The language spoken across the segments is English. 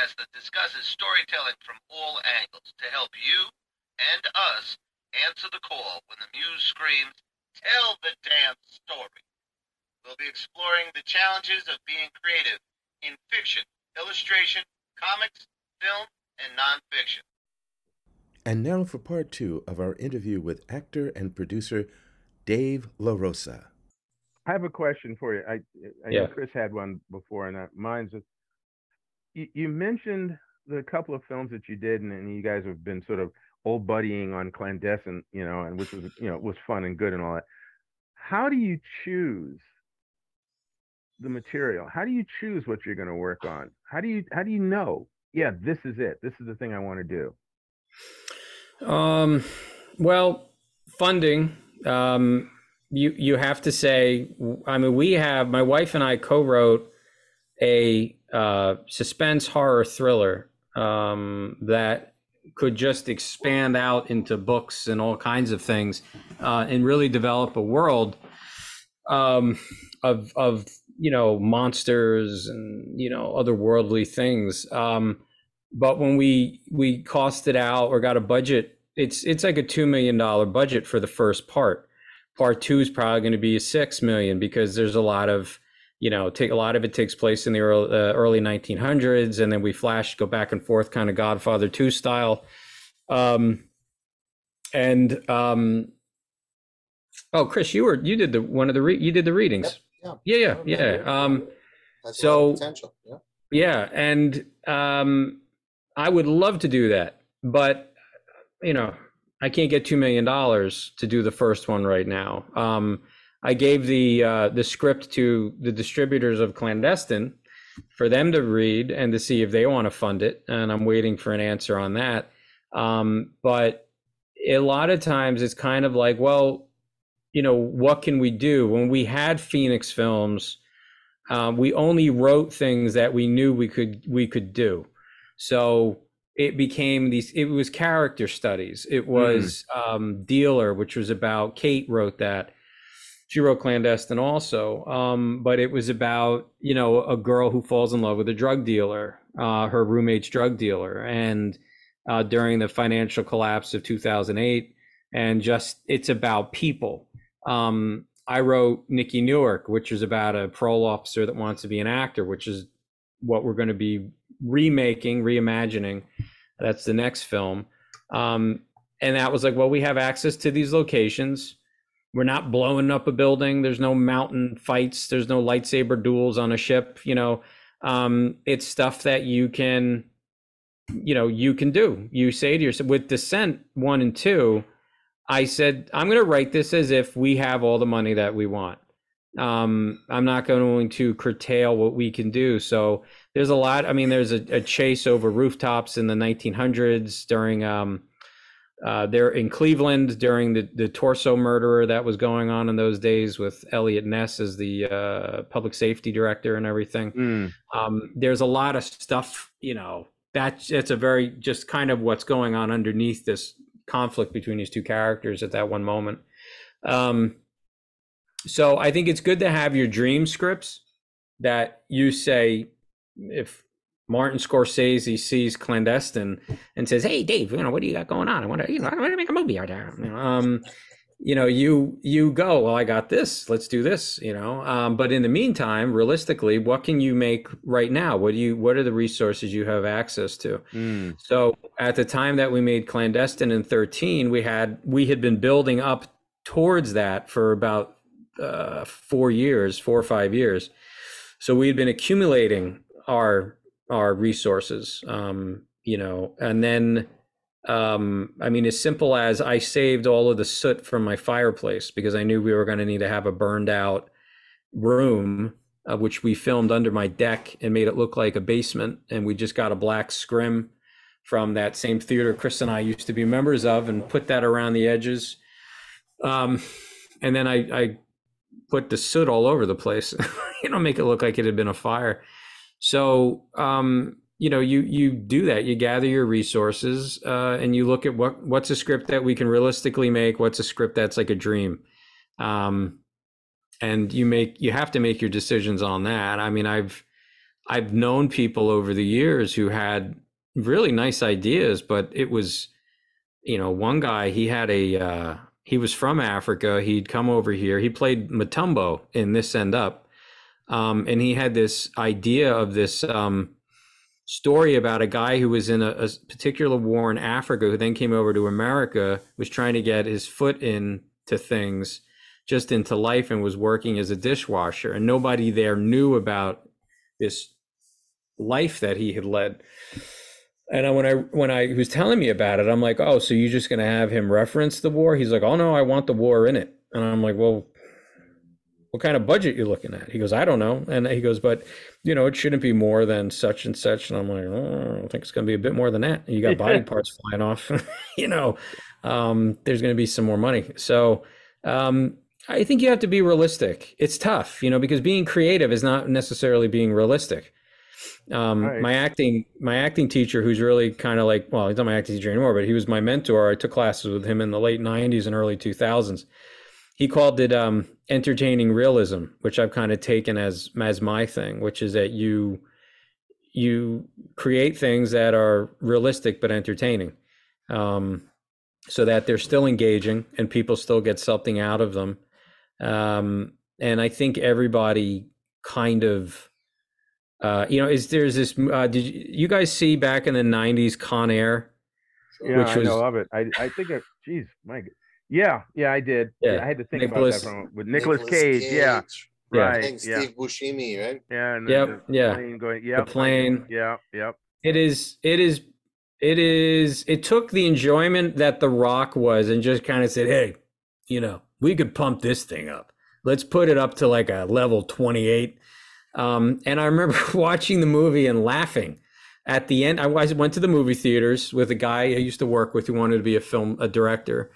podcast that discusses storytelling from all angles to help you and us answer the call when the muse screams, Tell the damn story. We'll be exploring the challenges of being creative in fiction, illustration, comics, film, and nonfiction. And now for part two of our interview with actor and producer Dave LaRosa. I have a question for you. I, I Yeah. know Chris had one before, and uh, mine's just you, you mentioned the couple of films that you did, and, and you guys have been sort of old buddying on clandestine, you know, and which was you know was fun and good and all that. How do you choose the material? How do you choose what you're going to work on? How do you how do you know? Yeah, this is it. This is the thing I want to do. Um, well, funding. Um, you you have to say. I mean, we have my wife and I co-wrote a uh, suspense horror thriller um, that could just expand out into books and all kinds of things, uh, and really develop a world um, of of you know monsters and you know otherworldly things. Um, but when we we cost it out or got a budget, it's it's like a two million dollar budget for the first part. Part two is probably going to be a six million because there's a lot of you know take a lot of it takes place in the early, uh, early 1900s and then we flash go back and forth kind of godfather 2 style um and um oh chris you were you did the one of the re- you did the readings Yeah. yeah yeah Oh, yeah yeah. um That's a lot of So- potential. Yeah. yeah, and um, I would love to do that, but you know, I can't get two million dollars to do the first one right now. Um, I gave the uh, the script to the distributors of Clandestine for them to read and to see if they want to fund it, and I'm waiting for an answer on that. Um, but a lot of times it's kind of like, well, you know, what can we do? When we had Phoenix Films um, we only wrote things that we knew we could we could do so it became these it was character studies it was um, dealer which was about kate wrote that she wrote clandestine also um, but it was about you know a girl who falls in love with a drug dealer uh, her roommate's drug dealer and uh, during the financial collapse of 2008 and just it's about people um, I wrote Nikki Newark, which is about a parole officer that wants to be an actor, which is what we're going to be remaking, reimagining. That's the next film. Um, and that was like, well, we have access to these locations. We're not blowing up a building. There's no mountain fights. There's no lightsaber duels on a ship. You know, um, it's stuff that you can, you know, you can do. You say to yourself with Descent one and two. I said, I'm going to write this as if we have all the money that we want. Um, I'm not going to curtail what we can do. So there's a lot. I mean, there's a, a chase over rooftops in the 1900s during, um, uh, there in Cleveland during the, the torso murderer that was going on in those days with Eliot Ness as the uh, public safety director and everything Mm. um, there's a lot of stuff you know that's it's a very just kind of what's going on underneath this conflict between these two characters at that one moment um, so i think it's good to have your dream scripts that you say if martin scorsese sees clandestine and says hey dave you know what do you got going on? I want to you know i want to make a movie out there. Um, you know you you go well i got this. Let's do this you know um, but in the meantime realistically what can you make right now? What do you what are the resources you have access to? Mm. so at the time that we made clandestine in 13 we had we had been building up towards that for about uh, four years four or five years. So we had been accumulating our our resources um, you know and then um i mean as simple as i saved all of the soot from my fireplace because i knew we were going to need to have a burned out room uh, which we filmed under my deck and made it look like a basement and we just got a black scrim from that same theater chris and i used to be members of and put that around the edges. Um and then i i put the soot all over the place you know make it look like it had been a fire so um you know you you do that you gather your resources uh, and you look at what what's a script that we can realistically make what's a script that's like a dream um, and you make you have to make your decisions on that i mean i've I've known people over the years who had really nice ideas, but it was, you know, one guy he had a uh, he was from Africa. He'd come over here. He played Matumbo in This End Up, um, and he had this idea of this um, story about a guy who was in a, a, particular war in Africa who then came over to America, was trying to get his foot into things, just into life, and was working as a dishwasher, and nobody there knew about this life that he had led. And when I when I was telling me about it, I'm like, oh, so you're just gonna have him reference the war? He's like, oh no, I want the war in it. And I'm like, well, what kind of budget you're looking at? He goes, I don't know. And he goes, but you know, it shouldn't be more than such and such. And I'm like, oh, I think it's going to be a bit more than that. You got body parts flying off. you know, um, there's going to be some more money. So um, I think you have to be realistic. It's tough, you know, because being creative is not necessarily being realistic. Um, right. My acting, my acting teacher, who's really kind of like, well, he's not my acting teacher anymore, but he was my mentor. I took classes with him in the late '90s and early 2000s. He called it um, entertaining realism, which I've kind of taken as as my thing, which is that you you create things that are realistic but entertaining, um, so that they're still engaging and people still get something out of them. Um, and I think everybody kind of uh, you know, is there's this? Uh, did you, you, guys see back in the '90s Con Air? Yeah, which was, I know of it. I I think, geez, my, yeah, yeah, I did. Yeah, yeah I had to think Nicolas, about that from, with Nicolas, Cage. Cage. Yeah, yeah. right. And yeah. Steve Buscemi, right? Yeah. And yep. The yeah. Plane going, yep. The plane. Yeah. Yep. It is. It is. It is. It took the enjoyment that The Rock was, and just kind of said, "Hey, you know, we could pump this thing up. Let's put it up to like a level 28 um, and I remember watching the movie and laughing. At the end, I went to the movie theaters with a guy I used to work with who wanted to be a film a director.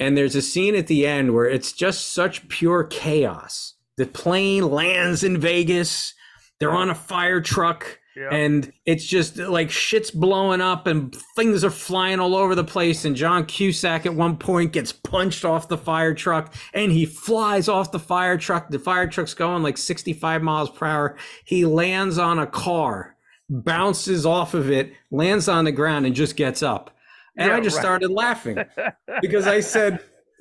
And there's a scene at the end where it's just such pure chaos. The plane lands in Vegas. They're on a fire truck and it's just like shit's blowing up and things are flying all over the place. And John Cusack at one point gets punched off the fire truck and he flies off the fire truck. The fire truck's going like 65 miles per hour. He lands on a car, bounces off of it, lands on the ground, and just gets up. And yeah, I just right. started laughing because I said,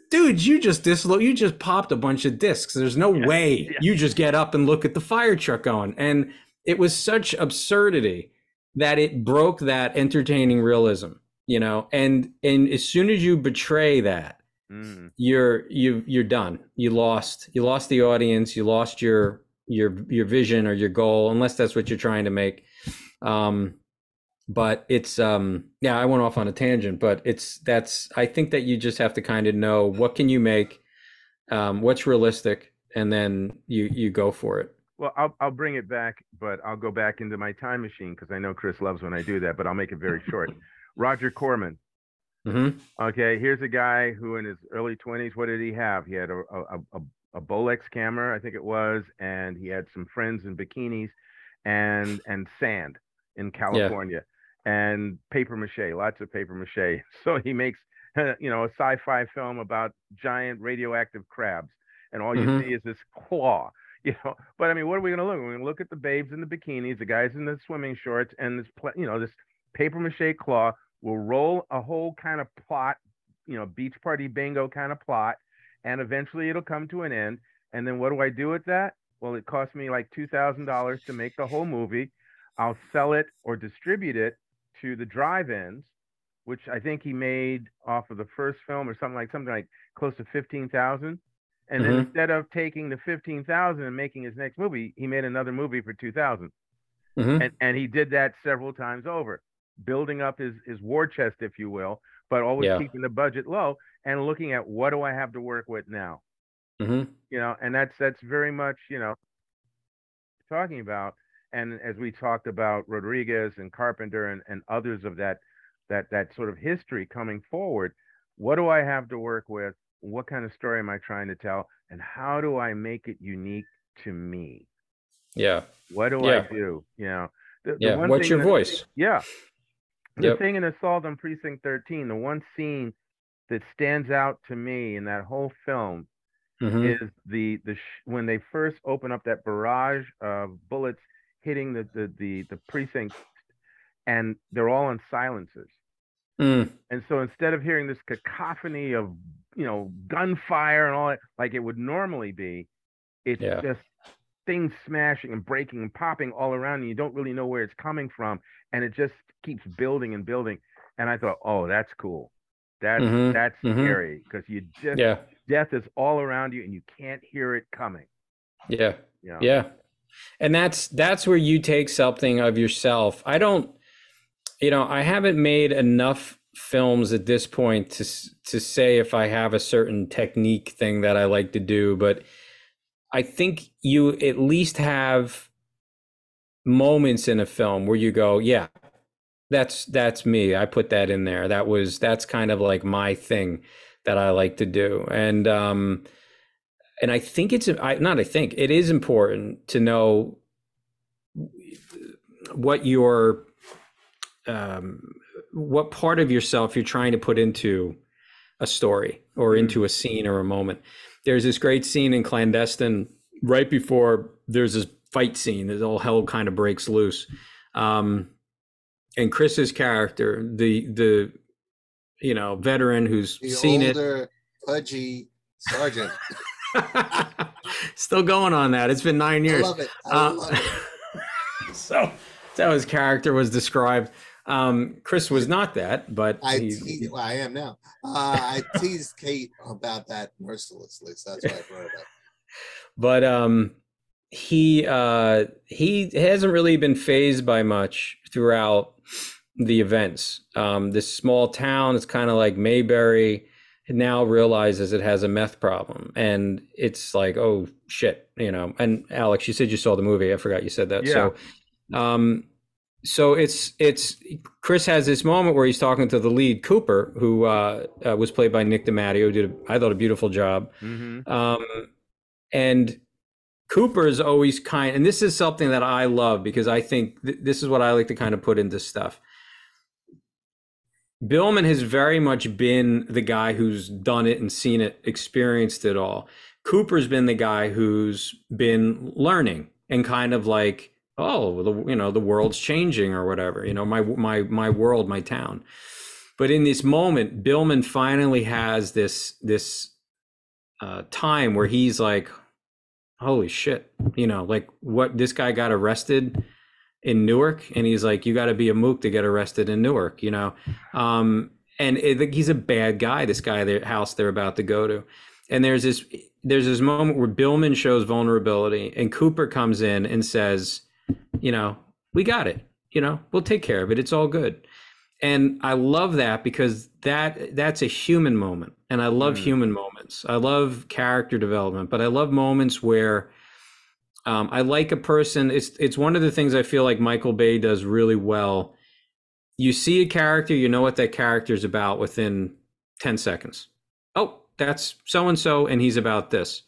dude, you just dislo- you just popped a bunch of discs. There's no yeah, way yeah. you just get up and look at the fire truck going. And it was such absurdity that it broke that entertaining realism you know and and as soon as you betray that mm. you're you you're done you lost you lost the audience you lost your your your vision or your goal unless that's what you're trying to make um but it's um yeah i went off on a tangent but it's that's i think that you just have to kind of know what can you make um what's realistic and then you you go for it well, I'll I'll bring it back, but I'll go back into my time machine because I know Chris loves when I do that. But I'll make it very short. Roger Corman. Mm-hmm. Okay, here's a guy who, in his early 20s, what did he have? He had a a, a a Bolex camera, I think it was, and he had some friends in bikinis, and and sand in California, yeah. And paper mache, lots of paper mache. So he makes you know a sci-fi film about giant radioactive crabs, and all you mm-hmm. see is this claw you know. But I mean, what are we going to look? We're going to look at the babes in the bikinis, the guys in the swimming shorts, and this, you know, this paper mache claw will roll a whole kind of plot, you know, beach party bingo kind of plot, and eventually it'll come to an end. And then what do I do with that? Well, it cost me like two thousand dollars to make the whole movie. I'll sell it or distribute it to the drive-ins, which I think he made off of the first film or something like something like close to fifteen thousand. And mm-hmm. then instead of taking the fifteen thousand and making his next movie, he made another movie for two thousand. Mm-hmm. And and he did that several times over, building up his his war chest, if you will, but always yeah. keeping the budget low and looking at what do I have to work with now. Mm-hmm. You know, and that's that's very much you know talking about. And as we talked about Rodriguez and Carpenter and, and others of that that that sort of history coming forward, what do I have to work with? what kind of story am I trying to tell? And how do I make it unique to me? Yeah. What do yeah. I do? You know, the, yeah. The What's your that, voice? Yeah. The yep. thing in Assault on Precinct 13, the one scene that stands out to me in that whole film mm-hmm. is the the sh- when they first open up that barrage of bullets hitting the the the, the precinct, and they're all on silencers. Mm. And so instead of hearing this cacophony of you know gunfire and all that, like it would normally be, it's Yeah. just things smashing and breaking and popping all around, and you don't really know where it's coming from, and it just keeps building and building. And I thought, oh, that's cool. That's Mhm, that's mhm. scary because you just Yeah. death is all around you and you can't hear it coming. Yeah. You know? Yeah. And that's that's where you take something of yourself. I don't you know, I haven't made enough films at this point to to say if I have a certain technique thing that I like to do, but I think you at least have moments in a film where you go, yeah, that's that's me. I put that in there. That was that's kind of like my thing that I like to do. And um and I think it's I not I think it is important to know what your um what part of yourself you're trying to put into a story or Mhm. into a scene or a moment. There's this great scene in Clandestine right before there's this fight scene that all hell kind of breaks loose. Um and Chris's character, the the you know, veteran who's The seen it older, pudgy sergeant. Still going on that. It's been nine I years. love it. I Uh, love it. so that's how his character was described. Um, Chris was not that, but I, he- te- well, I am now. Uh, I teased Kate about that mercilessly, so that's why I brought it up. but um, he uh, he hasn't really been fazed by much throughout the events. Um, this small town is kind of like Mayberry. Now realizes it has a meth problem, and it's like, oh shit, you know. And Alex, you said you saw the movie. I forgot you said that. yeah. So, um, so it's it's Chris has this moment where he's talking to the lead Cooper, who uh, uh, was played by Nick DiMatteo, who did a, I thought a beautiful job. hmm Um, and Cooper is always kind, and this is something that I love because I think th- this is what I like to kind of put into stuff. Billman has very much been the guy who's done it and seen it, experienced it all. Cooper's been the guy who's been learning and kind of like, oh, the, you know, the world's changing or whatever. You know, my my my world, my town. But in this moment, Billman finally has this this uh, time where he's like, holy shit, you know, like what this guy got arrested in Newark, and he's like, you got to be a mook to get arrested in Newark, you know, um, and it, he's a bad guy. This guy, the house they're about to go to, and there's this there's this moment where Billman shows vulnerability, and Cooper comes in and says, you know, we got it, you know, we'll take care of it. It's all good. And I love that because that that's a human moment. And I love Mm. human moments. I love character development, but I love moments where um, I like a person. It's it's one of the things I feel like Michael Bay does really well. You see a character, you know what that character is about within 10 seconds. Oh, that's so and so, and he's about this.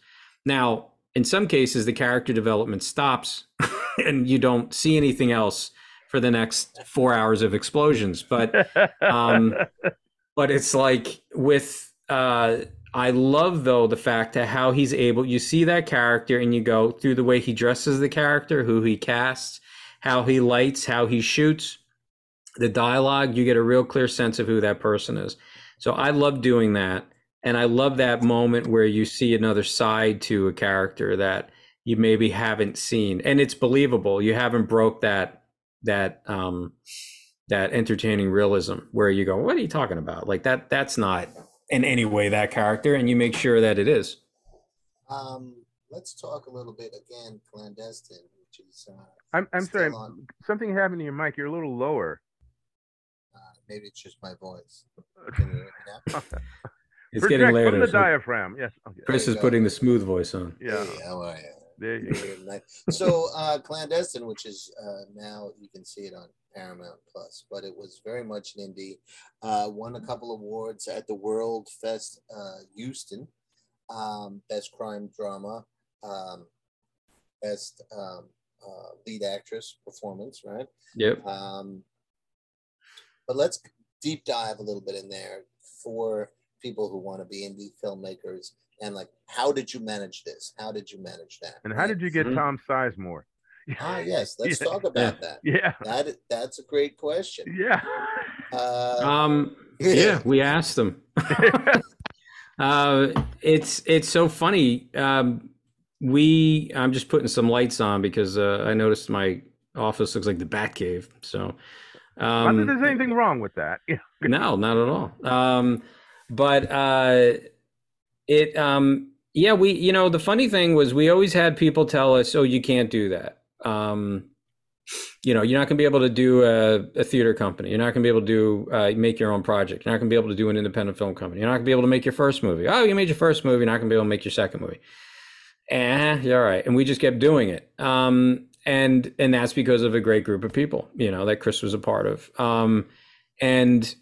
Now, in some cases, the character development stops and you don't see anything else for the next four hours of explosions. But um, but it's like with uh I love though the fact that how he's able you see that character and you go through the way he dresses the character, who he casts, how he lights, how he shoots, the dialogue, you get a real clear sense of who that person is. So I love doing that. And I love that moment where you see another side to a character that you maybe haven't seen. And it's believable. You haven't broke that that um that entertaining realism where you go, what are you talking about? Like that that's not in any way that character, and you make sure that it is. Um, let's talk a little bit again, clandestine, which is uh, I'm I'm still sorry. on. Something happened to your mic. You're a little lower. Uh, maybe it's just my voice. Can you hear me now? It's Project getting later. from the so diaphragm. Yes. Okay. Chris is you putting the smooth voice on. Yeah. Hey, how are you? There you go. So, uh, clandestine, which is uh, now you can see it on Paramount Plus, but it was very much an indie. Uh, won a couple awards at the World Fest uh, Houston, um, best crime drama, um, best um, uh, lead actress performance, right? Yep. Um, but let's deep dive a little bit in there for people who want to be indie filmmakers and like, how did you manage this? How did you manage that? And how did you get Mhm. Tom Sizemore? Ah, yes. Let's Yeah. talk about that. Yeah. That that's a great question. Yeah. Uh, Um, yeah, we asked them. uh, it's it's so funny. Um, we I'm just putting some lights on because uh, I noticed my office looks like the Batcave. So, Not um, that there's anything wrong with that. Yeah. no, not at all. Um, but uh, it, um, yeah, we, you know, the funny thing was we always had people tell us, "Oh, you can't do that." Um, you know, you're not going to be able to do a, a theater company. You're not going to be able to do uh, make your own project. You're not going to be able to do an independent film company. You're not going to be able to make your first movie. Oh, you made your first movie. You're not going to be able to make your second movie. Eh, you're all right. And we just kept doing it. Um, and and that's because of a great group of people, you know, that Chris was a part of. Um, and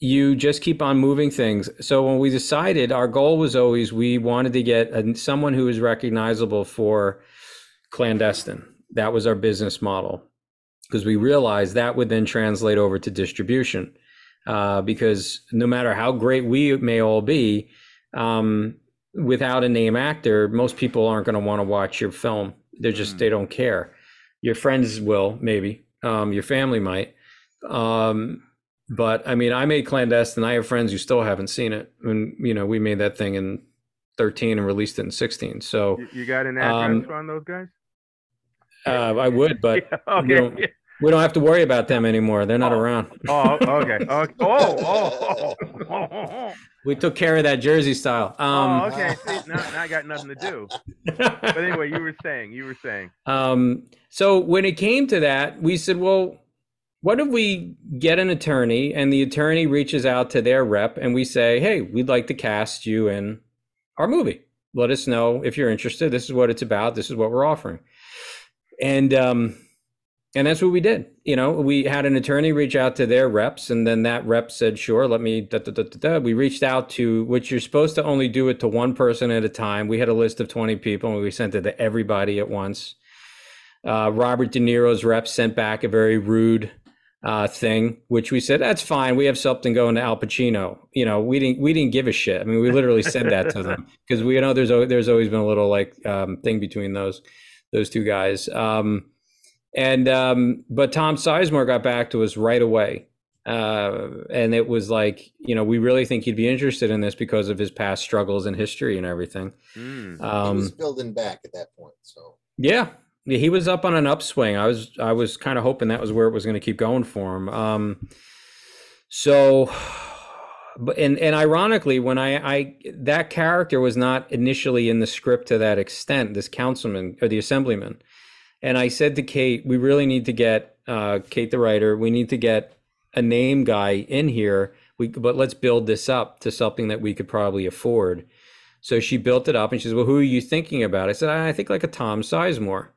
you just keep on moving things. So when we decided, our goal was always we wanted to get a, someone who is recognizable for clandestine. That was our business model because we realized that would then translate over to distribution. Uh, because no matter how great we may all be, um, without a name actor, most people aren't going to want to watch your film. They're just Mm. they don't care. Your friends will maybe, um, your family might. Um, but I mean, I made clandestine. I have friends who still haven't seen it, and you know, we made that thing in thirteen and released it in sixteen. So You, you got an address Um, on those guys? uh, I would, but Yeah, we don't- we don't have to worry about them anymore. They're not Oh. around. Oh, okay. okay. Oh, oh, oh, oh, oh, We took care of that Jersey style. oh, Um, okay. See, now, now I got nothing to do. But anyway, you were saying, you were saying. Um, so when it came to that, we said, well, what if we get an attorney and the attorney reaches out to their rep and we say, hey, we'd like to cast you in our movie. Let us know if you're interested. This is what it's about. This is what we're offering. And um, and that's what we did. You know, we had an attorney reach out to their reps, and then that rep said, "Sure, let me." Da, da, da. We reached out to which you're supposed to only do it to one person at a time. We had a list of 20 people, and we sent it to everybody at once. Uh, Robert De Niro's rep sent back a very rude uh, thing, which we said that's fine. We have something going to Al Pacino. You know, we didn't we didn't give a shit. I mean, we literally said that to them because we you know there's there's always been a little like um, thing between those those two guys. Um, and um, but Tom Sizemore got back to us right away. Uh, and it was like, you know, we really think he'd be interested in this because of his past struggles and history and everything. Mm. he Um, was building back at that point. So yeah, Yeah, he was up on an upswing. I was I was kind of hoping that was where it was going to keep going for him. Um, so, but and and ironically, when I I that character was not initially in the script to that extent, this councilman or the assemblyman, and I said to Kate, we really need to get uh, Kate the writer. We need to get a name guy in here. We but let's build this up to something that we could probably afford. So she built it up and she says, Well, who are you thinking about? I said, I think like a Tom Sizemore.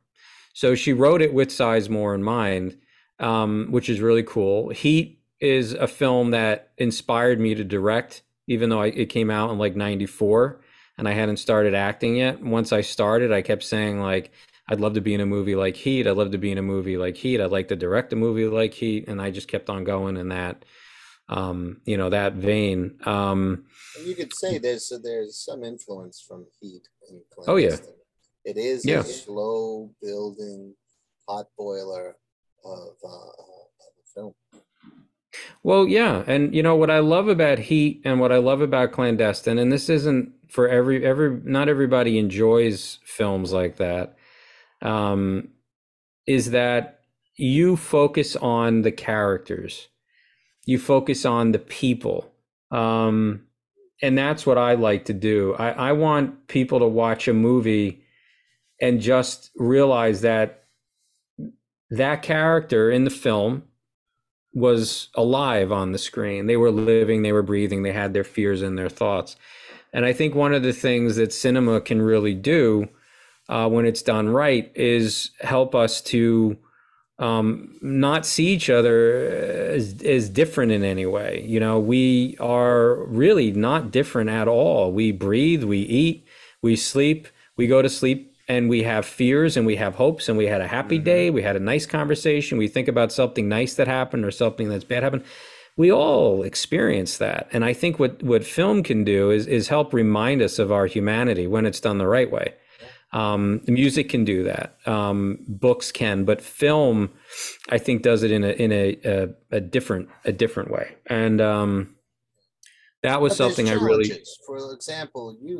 So she wrote it with Sizemore in mind, um, which is really cool. Heat is a film that inspired me to direct, even though I, it came out in like 94 and I hadn't started acting yet. Once I started, I kept saying, like, I'd love to be in a movie like Heat. I'd love to be in a movie like Heat. I'd like to direct a movie like Heat. And I just kept on going in that, um, you know, that vein. Um, you could say there's there's some influence from Heat and Oh, yeah. It is Yeah. a slow building pot boiler of, uh, of a film. Well, yeah, and you know what I love about Heat and what I love about Clandestine, and this isn't for every every not everybody enjoys films like that, um, is that you focus on the characters, you focus on the people, um, and that's what I like to do. I, I want people to watch a movie and just realize that that character in the film was alive on the screen. They were living, they were breathing, they had their fears and their thoughts. And I think one of the things that cinema can really do uh, when it's done right is help us to um, not see each other as, as different in any way. You know, we are really not different at all. We breathe, we eat, we sleep, we go to sleep and we have fears and we have hopes and we had a happy day we had a nice conversation we think about something nice that happened or something that's bad happened we all experience that and i think what what film can do is is help remind us of our humanity when it's done the right way Um, music can do that. Um, books can, but film, I think, does it in a in a a, a different a different way. And um, that was But something I really. For example, you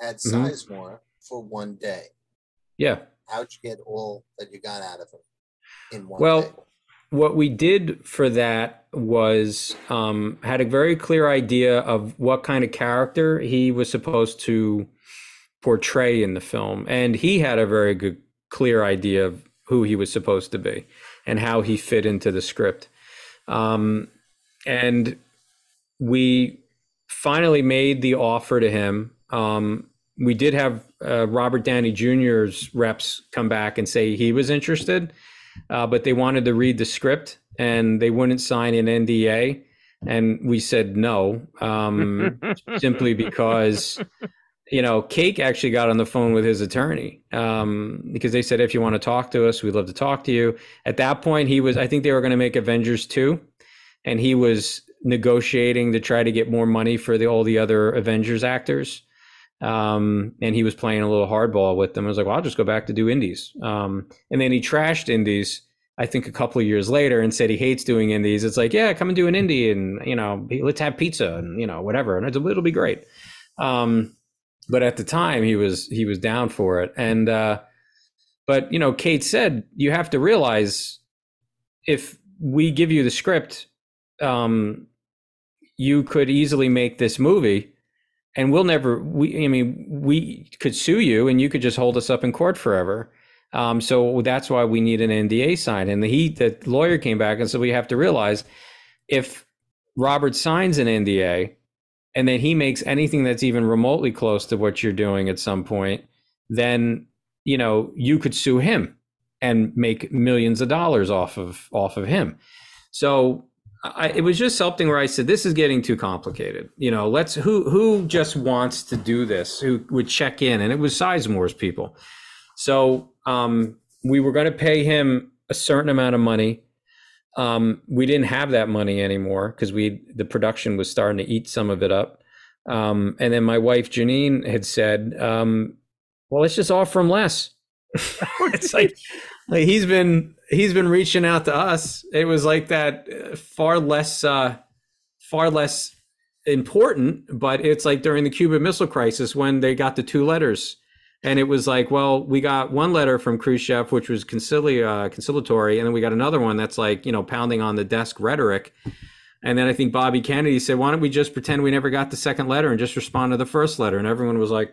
had Mhm. Sizemore for one day. yeah. How'd you get all that you got out of him in one Well, day? what we did for that was um, had a very clear idea of what kind of character he was supposed to portray in the film and he had a very good clear idea of who he was supposed to be and how he fit into the script um, and we finally made the offer to him um, we did have uh, robert downey jr's reps come back and say he was interested uh, but they wanted to read the script and they wouldn't sign an NDA. And we said no, um, simply because, you know, Kate actually got on the phone with his attorney um, because they said, if you want to talk to us, we'd love to talk to you. At that point, he was, I think they were going to make Avengers 2, and he was negotiating to try to get more money for the, all the other Avengers actors. Um, and he was playing a little hardball with them. I was like, well, I'll just go back to do indies. Um, and then he trashed indies, I think a couple of years later and said he hates doing indies. It's like, yeah, come and do an indie and, you know, let's have pizza and, you know, whatever. And it'll, it'll be great. Um, but at the time he was, he was down for it. And, uh, but, you know, Kate said, you have to realize if we give you the script, um, you could easily make this movie and we'll never we i mean we could sue you and you could just hold us up in court forever. Um, so that's why we need an nda signed. And the he the lawyer came back and said we have to realize if robert signs an nda and then he makes anything that's even remotely close to what you're doing at some point then you know you could sue him and make millions of dollars off of off of him. So I, it was just something where I said, "This is getting too complicated." You know, let's who who just wants to do this? Who would check in? And it was Sizemore's people. So um, we were going to pay him a certain amount of money. Um, we didn't have that money anymore because we the production was starting to eat some of it up. Um, and then my wife Janine had said, um, "Well, let's just offer him less." it's like, like he's been he's been reaching out to us. It was like that uh, far less uh, far less important, but it's like during the Cuban Missile Crisis when they got the two letters, and it was like, well, we got one letter from Khrushchev which was concili- uh, conciliatory, and then we got another one that's like you know pounding on the desk rhetoric. And then I think Bobby Kennedy said, "Why don't we just pretend we never got the second letter and just respond to the first letter?" And everyone was like,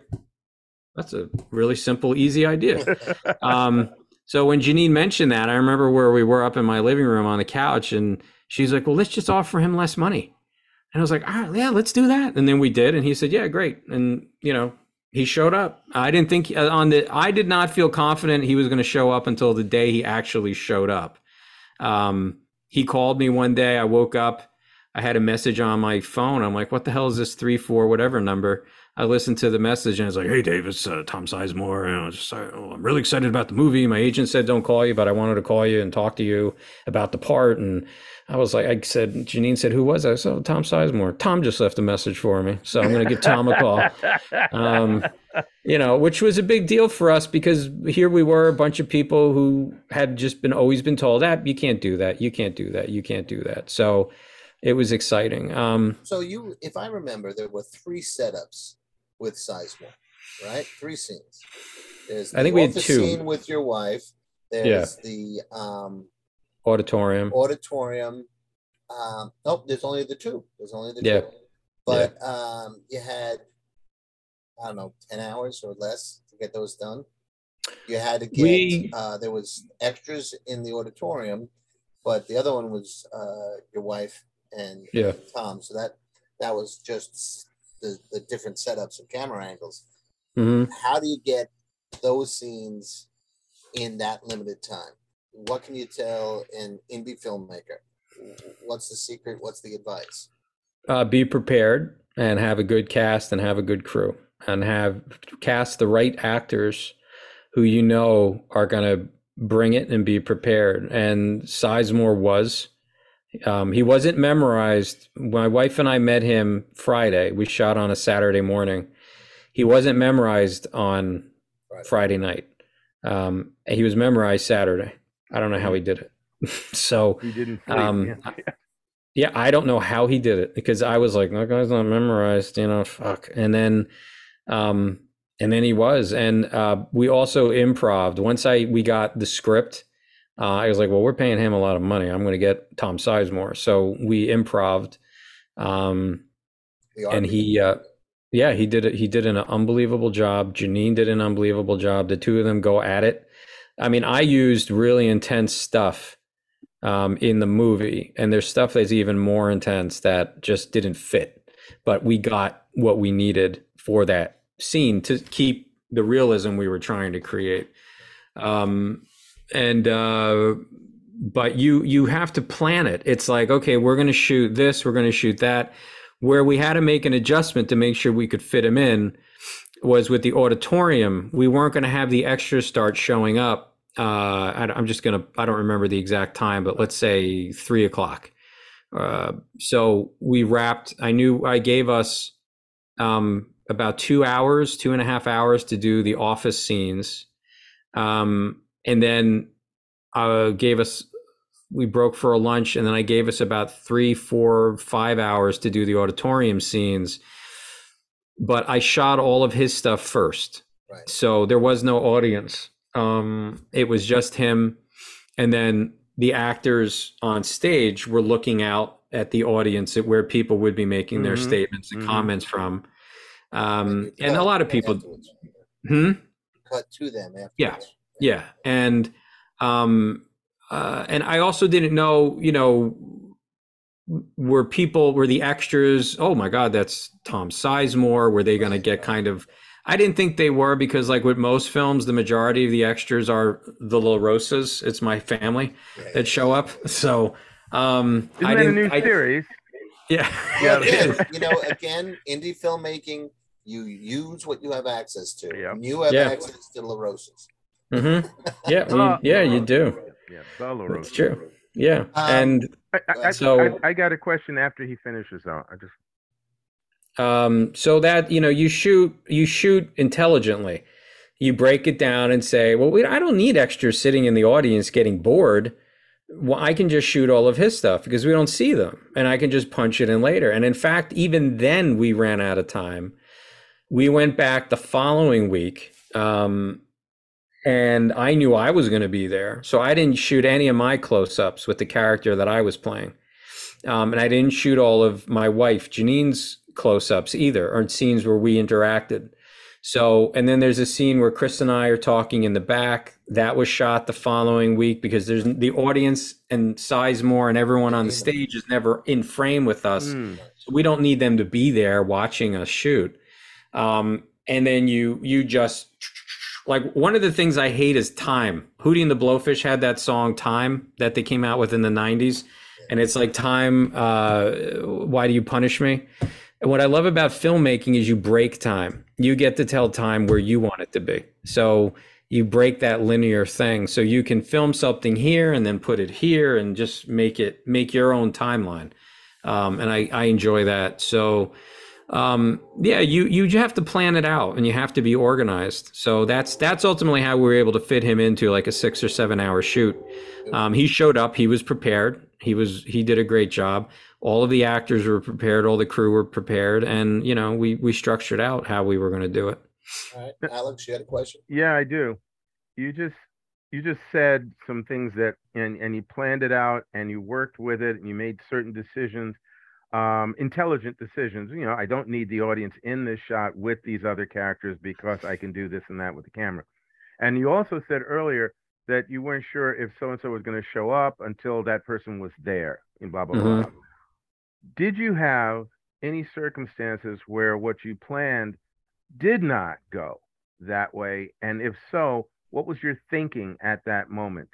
"That's a really simple, easy idea." um, so when Janine mentioned that, I remember where we were up in my living room on the couch, and she's like, "Well, let's just offer him less money." And I was like, "All right, yeah, let's do that." And then we did, and he said, "Yeah, great." And you know, he showed up. I didn't think uh, on the. I did not feel confident he was going to show up until the day he actually showed up. Um, he called me one day. I woke up. I had a message on my phone. I'm like, "What the hell is this three four whatever number?" I listened to the message and it's like, "Hey, Dave, it's uh, Tom Sizemore. You know, just, uh, oh, I'm really excited about the movie. My agent said don't call you, but I wanted to call you and talk to you about the part." And I was like, I said, Janine said, "Who was? I said, oh, "Tom Sizemore." Tom just left a message for me, so I'm going to give Tom a call. Um, you know, which was a big deal for us because here we were, a bunch of people who had just been always been told that you can't do that, you can't do that, you can't do that. So it was exciting. Um, So you, if I remember, there were three setups with Sizemore, right? Three scenes. There's I think we had two. scene with your wife. There's the um, auditorium. auditorium. Um, nope, there's only the two. There's only the Yeah. two. But um, you had, I don't know, ten hours or less to get those done. You had to get. We- uh, there was extras in the auditorium, but the other one was uh, your wife and Yeah. Tom. So that that was just the, the different setups and camera angles. hmm How do you get those scenes in that limited time? What can you tell an indie filmmaker? What's the secret? What's the advice? uh, be prepared and have a good cast and have a good crew and have cast the right actors who you know are going to bring it and be prepared. And Sizemore was. Um, he wasn't memorized. My wife and I met him Friday. We shot on a Saturday morning. He wasn't memorized on Friday. Friday night. Um, he was memorized Saturday. I don't know how he did it. so He didn't sleep. Um, yeah. yeah, I don't know how he did it because I was like, that guy's not memorized, you know, fuck. And then, um, and then he was, and uh, we also improved. Once I we got the script, uh, I was like, well, we're paying him a lot of money. I'm going to get Tom Sizemore, so we improved. Um, and he uh yeah he did it he did an unbelievable job. Janine did an unbelievable job. The two of them go at it. I mean i used really intense stuff um in the movie and there's stuff that's even more intense that just didn't fit. But we got what we needed for that scene to keep the realism we were trying to create. Um and uh but you you have to plan it it's like okay we're going to shoot this we're going to shoot that where we had to make an adjustment to make sure we could fit him in was with the auditorium. We weren't going to have the extras start showing up. Uh, I, I'm just going to, I don't remember the exact time, but let's say three o'clock. Uh, so we wrapped, I knew I gave us um, about two hours, two and a half hours to do the office scenes. Um, and then uh, gave us we broke for a lunch and then i gave us about three four five hours to do the auditorium scenes but i shot all of his stuff first Right. so there was no audience um it was just him and then the actors on stage were looking out at the audience at where people would be making their Mhm. statements and Mhm. comments from um and a lot of people hmm cut to them afterwards. Yeah. Yeah and um uh and i also didn't know you know were people were the extras oh my god that's tom sizemore were they going to get kind of i didn't think they were because like with most films the majority of the extras are the la rosas it's my family that show up so um Isn't i that a didn't new I- series? yeah Well, Yeah. again, you know, again, indie filmmaking, you use what you have access to. Yeah. You have Yeah. access to La Rosas. Hmm yeah we- Uh, yeah you do. Yeah, the that's true. Yeah Um, and I, I, I, So- I, I got a question after he finishes though. I just um, so that you know you shoot you shoot intelligently. You break it down and say well we, i don't need extras sitting in the audience getting bored. Well i can just shoot all of his stuff because we don't see them and i can just punch it in later. And in fact even then we ran out of time. We went back the following week um, and i knew i was going to be there so i didn't shoot any of my close-ups with the character that i was playing um, and I didn't shoot all of my wife Janine's close-ups either, or scenes where we interacted. So, and then there's a scene where Chris and I are talking in the back. That was shot the following week because there's the audience and Sizemore and everyone on the stage is never in frame with us. Hmm. So we don't need them to be there watching us shoot. Um, and then you you just like one of the things I hate is time. Hootie and the Blowfish had that song "Time" that they came out with in the '90s, and it's like time. Uh, why do you punish me? And what I love about filmmaking is you break time. You get to tell time where you want it to be. So you break that linear thing, so you can film something here and then put it here and just make it make your own timeline. Um, and I, I enjoy that. So um, yeah, you you have to plan it out and you have to be organized. So that's that's ultimately how we were able to fit him into like a six or seven hour shoot. Um, he showed up. He was prepared. He was he did a great job. All of the actors were prepared. All the crew were prepared, and you know we we structured out how we were going to do it. All right. Alex, you had a question? Yeah, I do. You just you just said some things that and and you planned it out and you worked with it and you made certain decisions, um, intelligent decisions. You know, I don't need the audience in this shot with these other characters because I can do this and that with the camera. And you also said earlier that you weren't sure if so and so was going to show up until that person was there. And blah blah Mhm. blah. Did you have any circumstances where what you planned did not go that way? And if so, what was your thinking at that moment?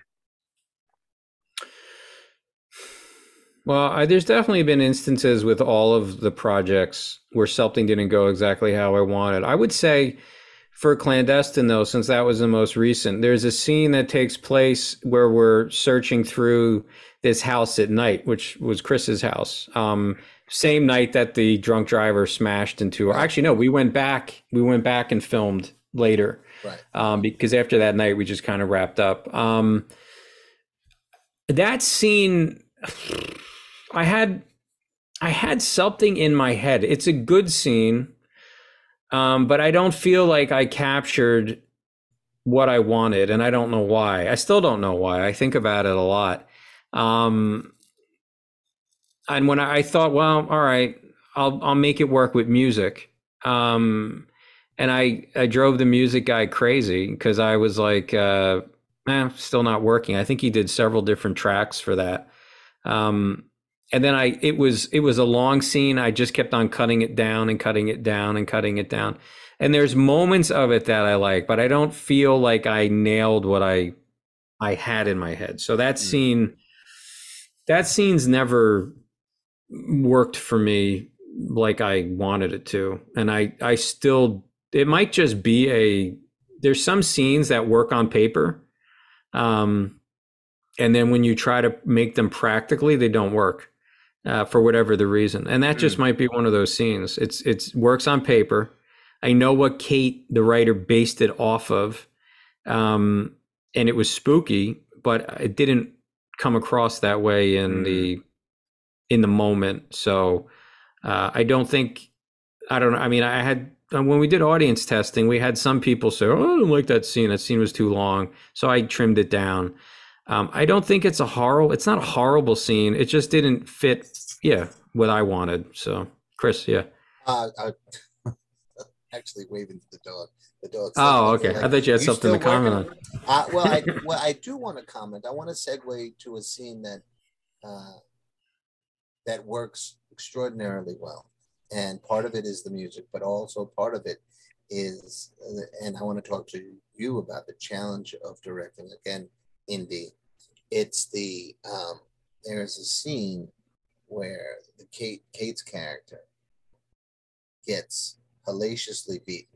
Well, I, there's definitely been instances with all of the projects where something didn't go exactly how I wanted. I would say for clandestine though, since that was the most recent, there's a scene that takes place where we're searching through this house at night, which was Chris's house. Um, same night that the drunk driver smashed into her. Actually, no, we went back. We went back and filmed later. Right. um, because after that night we just kind of wrapped up. Um, that scene, I had, I had something in my head. It's a good scene, um, but I don't feel like I captured what I wanted, and I don't know why. I still don't know why. I think about it a lot. Um, and when I, I thought, well, all right, I'll I'll make it work with music. Um, and I I drove the music guy crazy because I was like, uh, eh, still not working. I think he did several different tracks for that. Um, and then I it was it was a long scene. I just kept on cutting it down and cutting it down and cutting it down. And there's moments of it that I like, but I don't feel like I nailed what I I had in my head. So that Mm. scene that scene's never worked for me like I wanted it to. And I I still it might just be a there's some scenes that work on paper. Um and then when you try to make them practically, they don't work uh, for whatever the reason. And that just Mm. might be one of those scenes. It's it's works on paper. I know what Kate, the writer, based it off of, um, and it was spooky, but it didn't come across that way in Mm. the in the moment. So uh, I don't think I don't know. I mean, I had uh, when we did audience testing, we had some people say, "Oh, I don't like that scene. That scene was too long," so I trimmed it down. Um, I don't think it's a horrible. It's not a horrible scene. It just didn't fit. Yeah, what I wanted. So, Chris, yeah. Uh, I, actually waving to the dog. The dog. Oh, okay. I thought you had something to comment on. Uh, well, I well I do want to comment. I want to segue to a scene that uh, that works extraordinarily well, and part of it is the music, but also part of it is, uh, and I want to talk to you about the challenge of directing again, indie. It's the um, there's a scene where the Kate Kate's character gets hellaciously beaten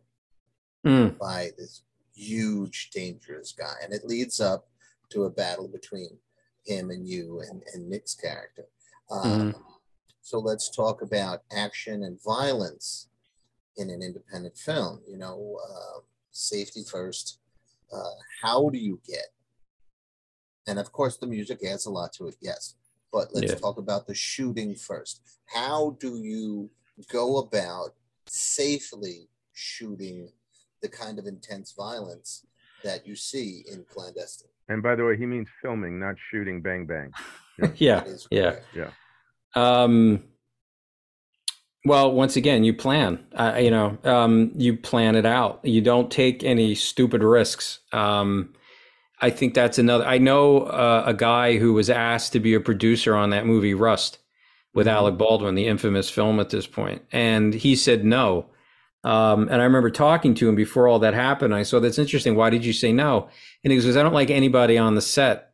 Mm, by this huge, dangerous guy. And it leads up to a battle between him and you and, and Nick's character. Um, So let's talk about action and violence in an independent film. You know, uh, safety first. Uh, how do you get? And of course, the music adds a lot to it, yes. But let's Yeah. talk about the shooting first. How do you go about safely shooting the kind of intense violence that you see in clandestine? And by the way, he means filming, not shooting. Bang bang. yeah, That is yeah. correct. Um, well, once again, you plan. Uh, you know, um, you plan it out. You don't take any stupid risks. Um, I think that's another. I know uh, a guy who was asked to be a producer on that movie Rust with Mhm. Alec Baldwin, the infamous film at this point, and he said no. Um, and I remember talking to him before all that happened. I said, "That's interesting. Why did you say no?" And he goes, "I don't like anybody on the set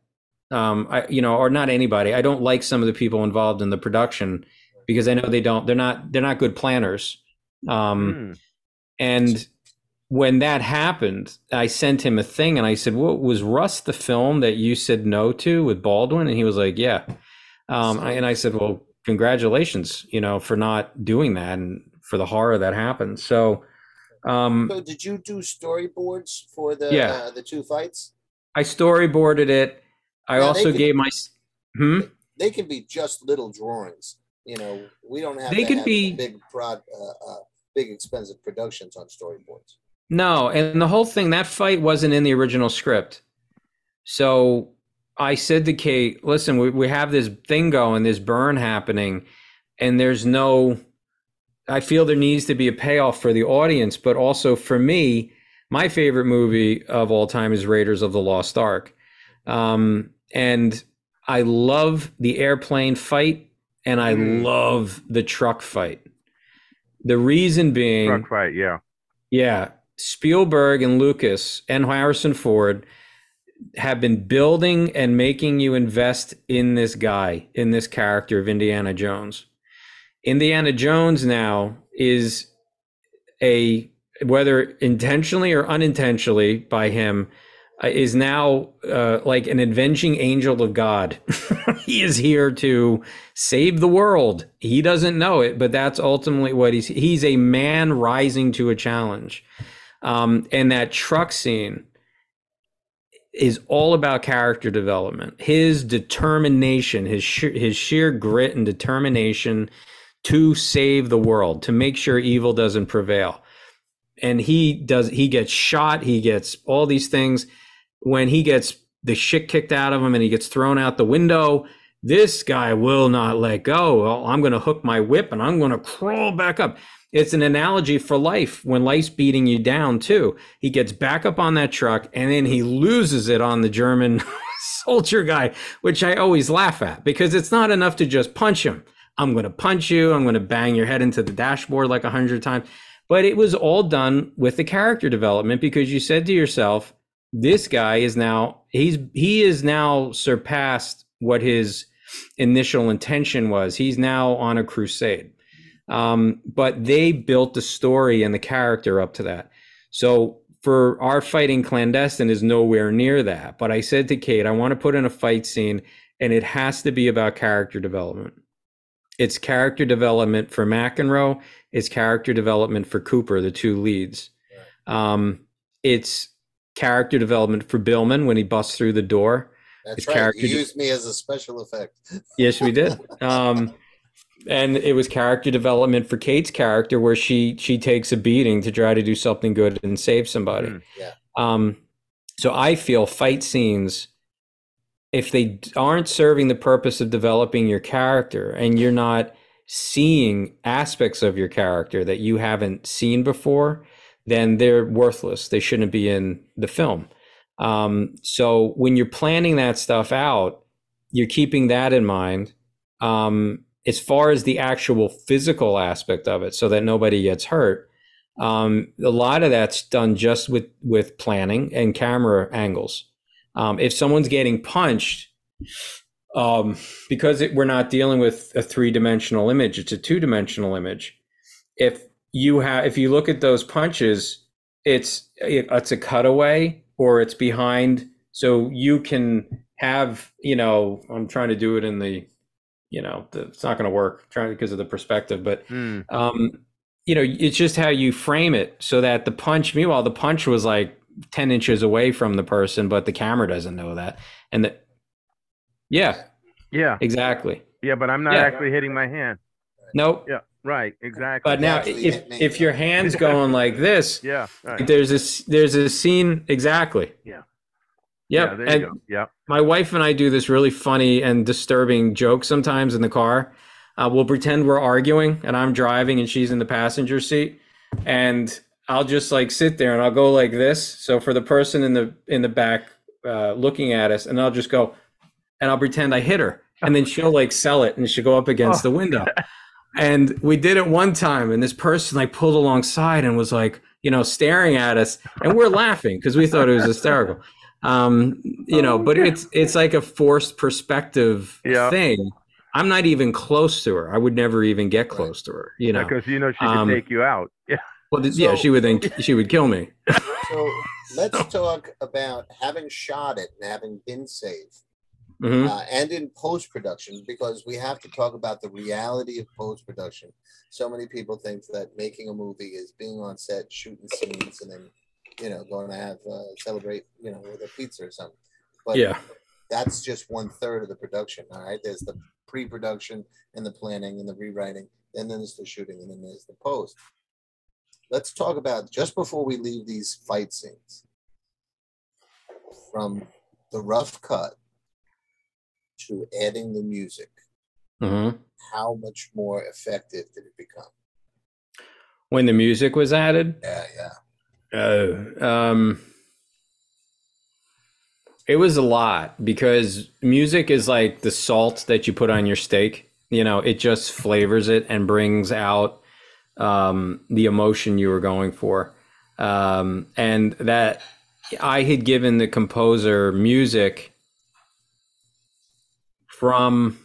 um, I, you know, or not anybody. I don't like some of the people involved in the production because I know they don't. They're not. They're not good planners. Um, Hmm. and when that happened, I sent him a thing and I said, "What was Rust the film that you said no to with Baldwin?" And he was like, "Yeah." Um, and I said, "Well, congratulations, you know, for not doing that and for the horror that happened." So, um, So did you do storyboards for the Yeah. uh, the two fights? I storyboarded it. I Now, also gave my. Hmm? They can be just little drawings. You know, we don't have They to could be- big prod, uh, uh, big expensive productions on storyboards. No, and the whole thing that fight wasn't in the original script. So I said to Kate, "Listen, we we have this thing going, this burn happening, and there's no. I feel there needs to be a payoff for the audience, but also for me. My favorite movie of all time is Raiders of the Lost Ark, um, and I love the airplane fight, and I Mm. love the truck fight. The reason being, Truck fight. Yeah. yeah, Spielberg and Lucas and Harrison Ford have been building and making you invest in this guy, in this character of Indiana Jones. Indiana Jones now is a whether intentionally or unintentionally by him uh, is now uh, like an avenging angel of God. he is here to save the world. He doesn't know it, but that's ultimately what he's he's a man rising to a challenge. Um, and that truck scene is all about character development. His determination, his sheer, his sheer grit and determination to save the world, to make sure evil doesn't prevail. And he does he gets shot, he gets all these things when he gets the shit kicked out of him and he gets thrown out the window. This guy will not let go. I'm going to hook my whip and I'm going to crawl back up it's an analogy for life when life's beating you down too. He gets back up on that truck and then he loses it on the German soldier guy, which I always laugh at because it's not enough to just punch him. I'm going to punch you. I'm going to bang your head into the dashboard like a hundred times. But it was all done with the character development because you said to yourself, this guy is now, he's, he is now surpassed what his initial intention was. He's now on a crusade um, but they built the story and the character up to that. So for our fighting clandestine is nowhere near that. But I said to Kate, I want to put in a fight scene and it has to be about character development. It's character development for McEnroe. It's character development for Cooper, the two leads. Um, it's character development for Billman when he busts through the door. That's It's right. character You used me as a special effect. Yes, we did. Um, and it was character development for Kate's character, where she she takes a beating to try to do something good and save somebody. Mm. Yeah. Um, so I feel fight scenes, if they aren't serving the purpose of developing your character, and you're not seeing aspects of your character that you haven't seen before, then they're worthless. They shouldn't be in the film. Um, so when you're planning that stuff out, you're keeping that in mind. Um, as far as the actual physical aspect of it, so that nobody gets hurt, um, a lot of that's done just with with planning and camera angles. Um, if someone's getting punched, um, because it, we're not dealing with a three dimensional image, it's a two dimensional image. If you have, if you look at those punches, it's it's a cutaway or it's behind, so you can have, you know, I'm trying to do it in the, you know, the, it's not going to work trying because of the perspective, but Mm. um, you know, it's just how you frame it so that the punch, meanwhile, the punch was like 10 inches away from the person, but the camera doesn't know that. And the, yeah, Yeah, exactly. yeah, but I'm not Yeah. actually hitting my hand. Nope. Yeah, right, exactly. But now, Actually if, if your hand's going like this, yeah, right. there's a, s- there's a scene. Exactly. Yeah. Yep. Yeah, there and you go. Yep. my wife and I do this really funny and disturbing joke sometimes in the car. Uh, we'll pretend we're arguing and I'm driving and she's in the passenger seat, and I'll just like sit there and I'll go like this. So for the person in the in the back uh, looking at us, and I'll just go, and I'll pretend I hit her, and then she'll like sell it and she'll go up against the window. And we did it one time, and this person like pulled alongside and was like, you know, staring at us, and we're laughing because we thought it was hysterical. Um, you know, but it's it's like a forced perspective Yeah. thing. I'm not even close to her. I would never even get close to her. You know, Because you know she Um, can take you out. Yeah. well, th- yeah, she would think she would kill me. So let's talk about having shot it and having been safe. Mhm. uh, and in post production because we have to talk about the reality of post production. So many people think that making a movie is being on set, shooting scenes, and then you know going to have uh, celebrate you know with a pizza or something. But Yeah, that's just one third of the production. All right, there's the pre-production and the planning and the rewriting, and then there's the shooting, and then there's the post. Let's talk about just before we leave these fight scenes from the rough cut to adding the music. hmm How much more effective did it become? when the music was added, Yeah, yeah. Oh, um, it was a lot because music is like the salt that you put on your steak. You know, it just flavors it and brings out um, the emotion you were going for. Um, and that I had given the composer music from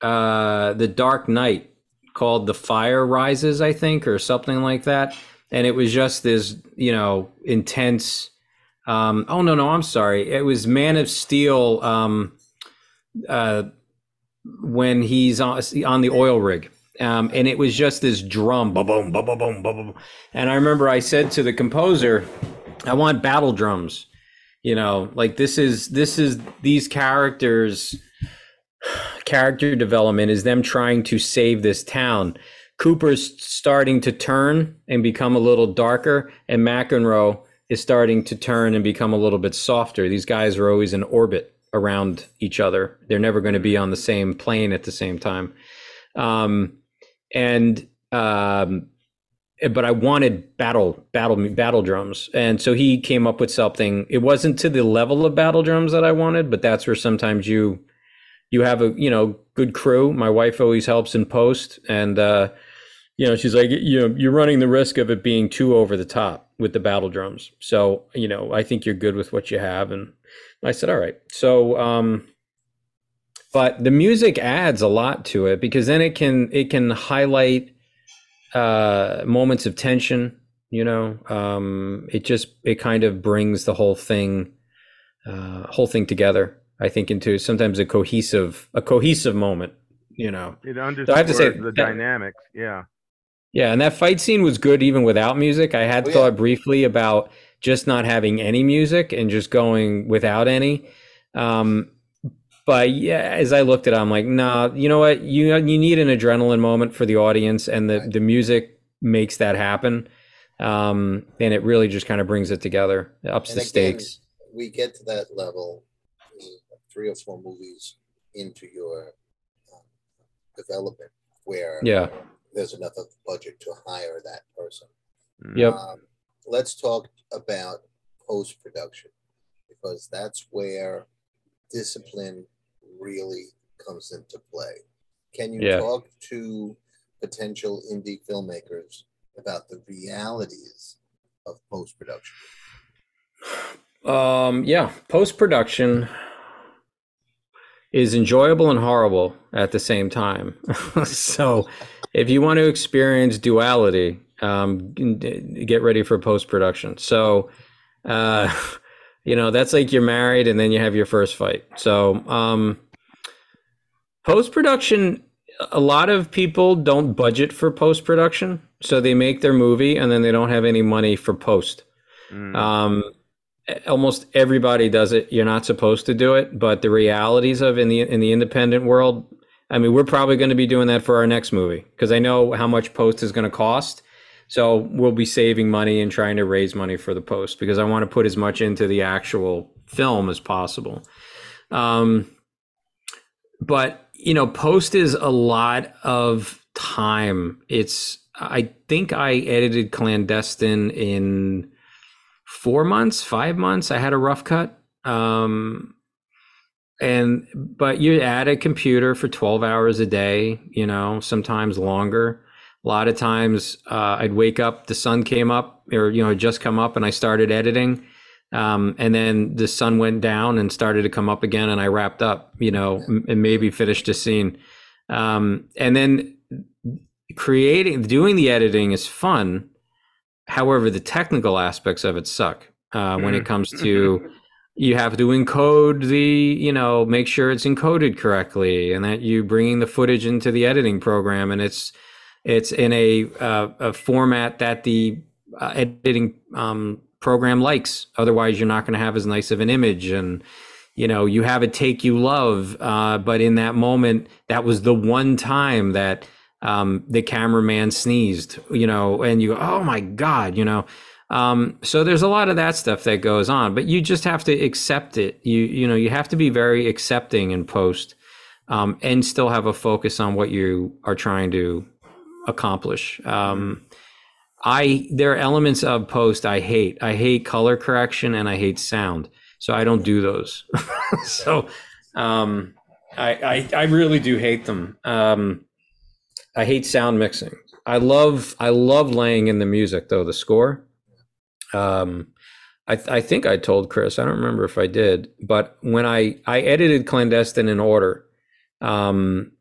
uh, The Dark Knight called The Fire Rises, I think, or something like that. And it was just this, you know, intense. Um, oh, no, no, I'm sorry. It was Man of Steel um, uh, when he's on, on the oil rig Um, and it was just this drum, boom, boom, boom, boom, boom, boom. And I remember I said to the composer, I want battle drums. You know, like this is this is these characters character development is them trying to save this town. Cooper's starting to turn and become a little darker, and McEnroe is starting to turn and become a little bit softer. These guys are always in orbit around each other. They're never going to be on the same plane at the same time. Um, and um, but I wanted battle battle battle drums, and so he came up with something. It wasn't to the level of battle drums that I wanted, but that's where sometimes you you have a you know good crew. My wife always helps in post, and uh, you know she's like you know you're running the risk of it being too over the top with the battle drums. So you know I think you're good with what you have, and I said all right. So um, but the music adds a lot to it because then it can it can highlight uh, moments of tension. You know, um, it just it kind of brings the whole thing uh, whole thing together. I think into sometimes a cohesive a cohesive moment. You know, It So I have to say the that- dynamics. Yeah. Yeah, and that fight scene was good even without music. I had Oh, yeah. thought briefly about just not having any music and just going without any. Um, but yeah, as I looked at it, I'm like, nah, you know what? You you need an adrenaline moment for the audience, and the Right. the music makes that happen. Um, and it really just kind of brings it together, ups And the again, stakes. we get to that level three or four movies into your um, development where Yeah. There's enough of the budget to hire that person. Mm. Yep. Um, let's talk about post production because that's where discipline really comes into play. Can you Yeah. talk to potential indie filmmakers about the realities of post production? Um, yeah, post production is enjoyable and horrible at the same time. so, if you want to experience duality, um, get ready for post production. So, uh, you know, that's like you're married and then you have your first fight. So, um, post production, a lot of people don't budget for post production. So, they make their movie and then they don't have any money for post. Mm. Um, almost everybody does it. You're not supposed to do it, but the realities of in the in the independent world, I mean, we're probably going to be doing that for our next movie because I know how much post is going to cost. So we'll be saving money and trying to raise money for the post because I want to put as much into the actual film as possible. Um, but you know, post is a lot of time. It's I think I edited clandestine in four months, five months. I had a rough cut. Um, and but you're at a computer for 12 hours a day, you know, sometimes longer. A lot of times uh, I'd wake up, the sun came up, or you know, had just come up, and I started editing. Um, and then the sun went down and started to come up again, and I wrapped up, you know, m- and maybe finished a scene. Um, and then creating, doing the editing is fun. However, the technical aspects of it suck uh, when it comes to you have to encode the, you know, make sure it's encoded correctly, and that you bringing the footage into the editing program, and it's it's in a uh, a format that the uh, editing um, program likes. Otherwise, you're not going to have as nice of an image, and you know, you have a take you love, uh, but in that moment, that was the one time that um, the cameraman sneezed, you know, and you go, oh my God, you know. Um, so there's a lot of that stuff that goes on, but you just have to accept it. You, you know, you have to be very accepting in post um, and still have a focus on what you are trying to accomplish. Um, I, there are elements of post I hate. I hate color correction and I hate sound. So I don't do those. so um, I, I, I really do hate them. Um, I hate sound mixing. I love I love laying in the music though the score. Um, I I think I told Chris I don't remember if I did, but when I I edited clandestine in order, um,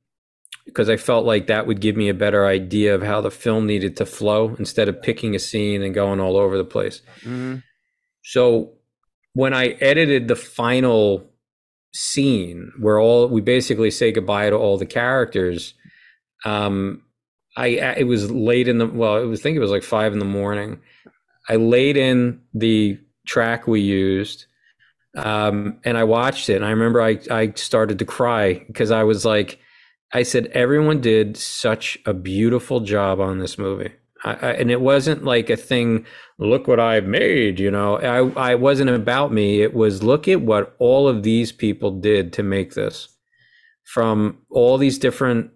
because I felt like that would give me a better idea of how the film needed to flow instead of picking a scene and going all over the place. Mhm. So when I edited the final scene where all we basically say goodbye to all the characters, um, I it was late in the well, I think it was like five in the morning. I laid in the track we used, um, and I watched it. And I remember I I started to cry because I was like, I said everyone did such a beautiful job on this movie. I, I, and it wasn't like a thing. Look what I've made, you know. I I wasn't about me. It was look at what all of these people did to make this, from all these different,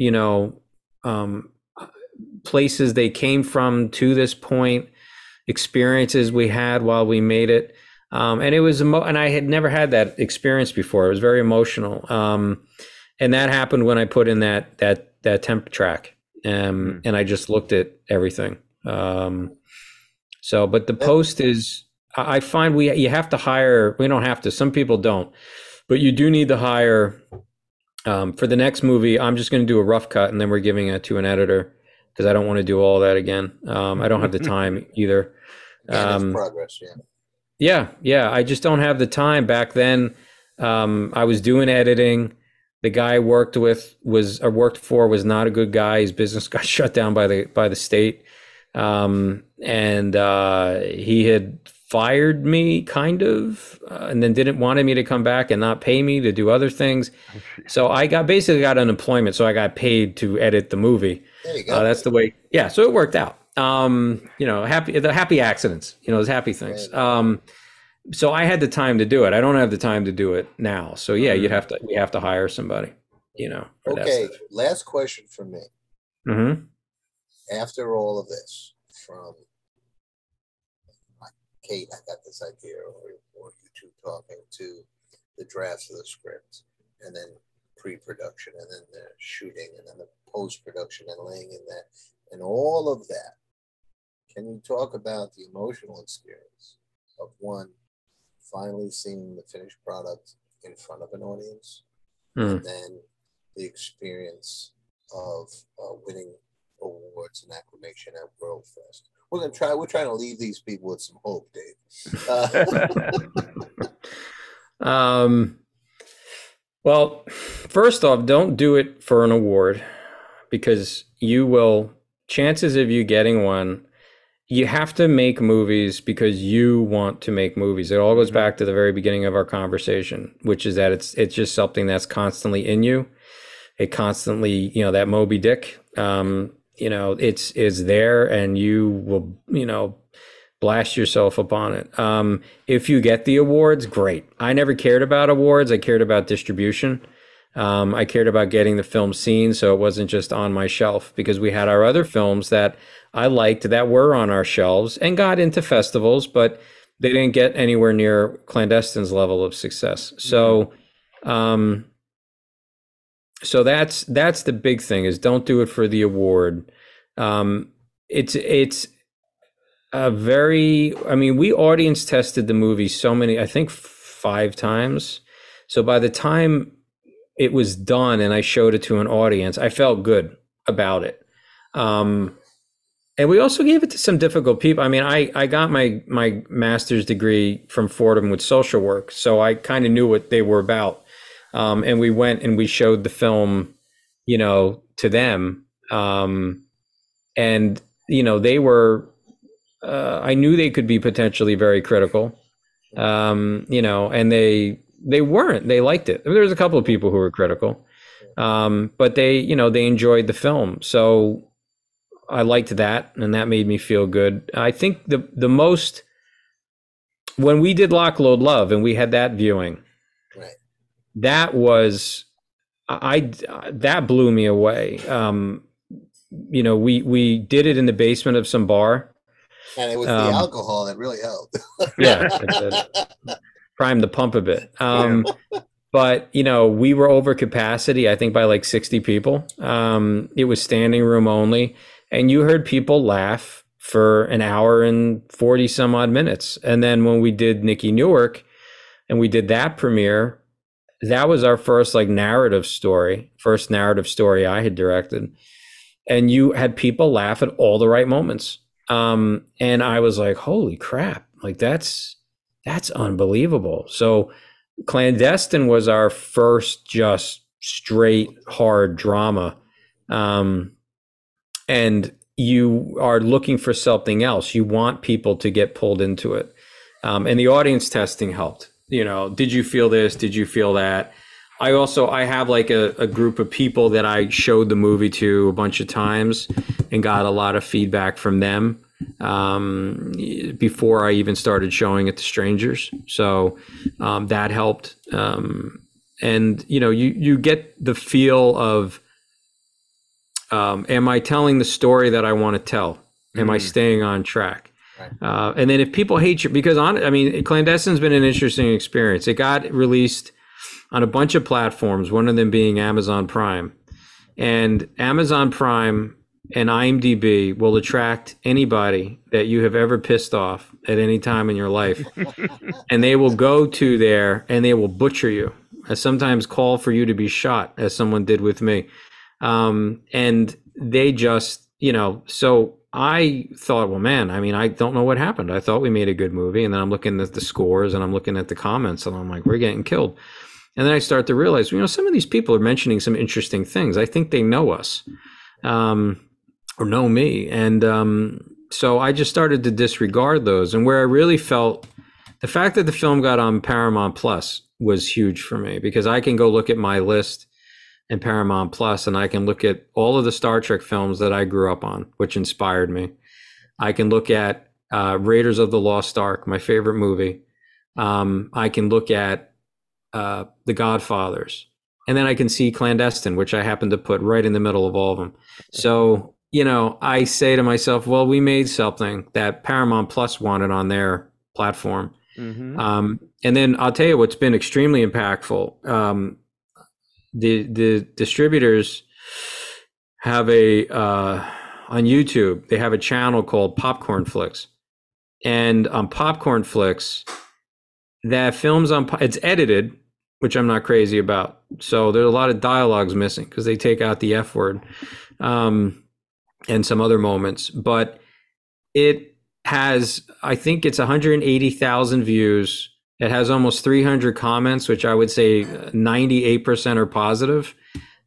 you know, um, places they came from to this point, experiences we had while we made it. Um, and it was, emo- and I had never had that experience before. It was very emotional. Um, and that happened when I put in that, that, that temp track. Um, Mm. and I just looked at everything. Um, so, but the post is, I I find we, you have to hire, we don't have to, some people don't, but you do need to hire um, for the next movie, I'm just going to do a rough cut, and then we're giving it to an editor because I don't want to do all that again. Um, I don't have the time either. Yeah, Um, progress. Yeah. yeah, yeah. I just don't have the time. Back then, um, I was doing editing. The guy I worked with was or worked for was not a good guy. His business got shut down by the by the state, um, and uh, he had fired me, kind of, uh, and then didn't wanted me to come back and not pay me to do other things. So I got basically got unemployment. So I got paid to edit the movie. There you go. Uh, that's the way. Yeah, so it worked out. Um, you know, happy the happy accidents. You know, those happy things. Um, so I had the time to do it. I don't have the time to do it now. So yeah, you'd have to. We have to hire somebody. You know. for okay. Last question from me. Mhm. After all of this, from Kate, I got this idea, or, or you two talking to the drafts of the script, and then pre-production, and then the shooting, and then the post-production, and laying in that, and all of that. Can you talk about the emotional experience of one finally seeing the finished product in front of an audience, Hmm. and then the experience of uh, winning awards and acclamation at World Fest. We're gonna try. We're trying to leave these people with some hope, Dave. Uh, Um, well, first off, don't do it for an award because you will, chances of you getting one, you have to make movies because you want to make movies. It all goes Mhm. back to the very beginning of our conversation, which is that it's it's just something that's constantly in you. It constantly, you know, that Moby Dick, um, you know, it's is there and you will, you know, blast yourself upon it. Um, if you get the awards, great. I never cared about awards. I cared about distribution. Um, I cared about getting the film seen, so it wasn't just on my shelf because we had our other films that I liked that were on our shelves and got into festivals, but they didn't get anywhere near clandestine's level of success. So, um, so that's that's the big thing is don't do it for the award. Um, it's it's a very i mean we audience tested the movie so many i think five times. So by the time it was done and i showed it to an audience i felt good about it. Um and we also gave it to some difficult people. I mean i i got my my master's degree from fordham with social work. So i kind of knew what they were about um and we went and we showed the film you know to them um and you know they were uh, I knew they could be potentially very critical, um, you know, and they they weren't. They liked it. There was a couple of people who were critical, um, but they, you know, they enjoyed the film. So I liked that, and that made me feel good. I think the the most when we did Lock Load Love and we had that viewing. That was I that blew me away. Um, you know, we we did it in the basement of some bar. And it was Um, the alcohol that really helped. Yeah, prime the pump a bit. Um, but you know, we were over capacity. I think by like sixty people. Um, it was standing room only, and you heard people laugh for an hour and forty some odd minutes. And then when we did Nikki Newark, and we did that premiere, that was our first like narrative story, first narrative story I had directed, and you had people laugh at all the right moments. Um, and I was like, holy crap, like that's that's unbelievable. So clandestine was our first just straight hard drama. Um, and you are looking for something else. You want people to get pulled into it. Um, and the audience testing helped. You know, did you feel this? Did you feel that? I also I have like a, a group of people that I showed the movie to a bunch of times and got a lot of feedback from them um, before I even started showing it to strangers. So um, that helped. Um, and you know, you you get the feel of, um, am I telling the story that I want to tell? Am mm. I staying on track? Right. Uh, and then if people hate you, because on, I mean, clandestine's been an interesting experience. It got released on a bunch of platforms, one of them being Amazon Prime, and Amazon Prime and IMDb will attract anybody that you have ever pissed off at any time in your life. and they will go to there and they will butcher you. I sometimes call for you to be shot, as someone did with me. Um, and they just, you know, so I thought, well, man, I mean, I don't know what happened. I thought we made a good movie. And then I'm looking at the scores and I'm looking at the comments and I'm like, we're getting killed. And then I start to realize, you know, some of these people are mentioning some interesting things. I think they know us. Um, or know me. And um, so I just started to disregard those. And where I really felt the fact that the film got on Paramount Plus was huge for me because I can go look at my list in Paramount Plus and I can look at all of the Star Trek films that I grew up on, which inspired me. I can look at uh, Raiders of the Lost Ark, my favorite movie. Um, I can look at uh, The Godfathers. And then I can see Clandestine, which I happen to put right in the middle of all of them. So you know, I say to myself, well, we made something that Paramount Plus wanted on their platform. Mm-hmm. Um, and then I'll tell you what's been extremely impactful. Um, the the distributors have a uh, on YouTube. They have a channel called Popcorn Flicks, and on Popcorn Flicks, that films on it's edited, which I'm not crazy about. So there's a lot of dialogues missing because they take out the F word. Um, and some other moments, but it has, I think it's 180,000 views. It has almost 300 comments, which I would say 98% are positive,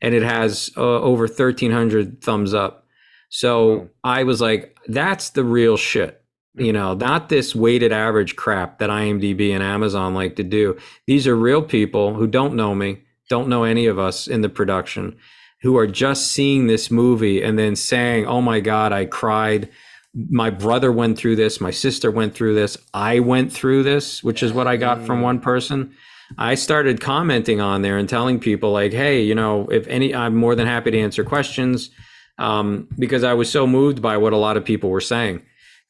and it has uh, over 1,300 thumbs up. So I was like, that's the real shit. You know, not this weighted average crap that IMDb and Amazon like to do. These are real people who don't know me, don't know any of us in the production who are just seeing this movie and then saying, "Oh my god, I cried." My brother went through this, my sister went through this, I went through this, which is what I got from one person. I started commenting on there and telling people like, "Hey, you know, if any I'm more than happy to answer questions." Um, because I was so moved by what a lot of people were saying.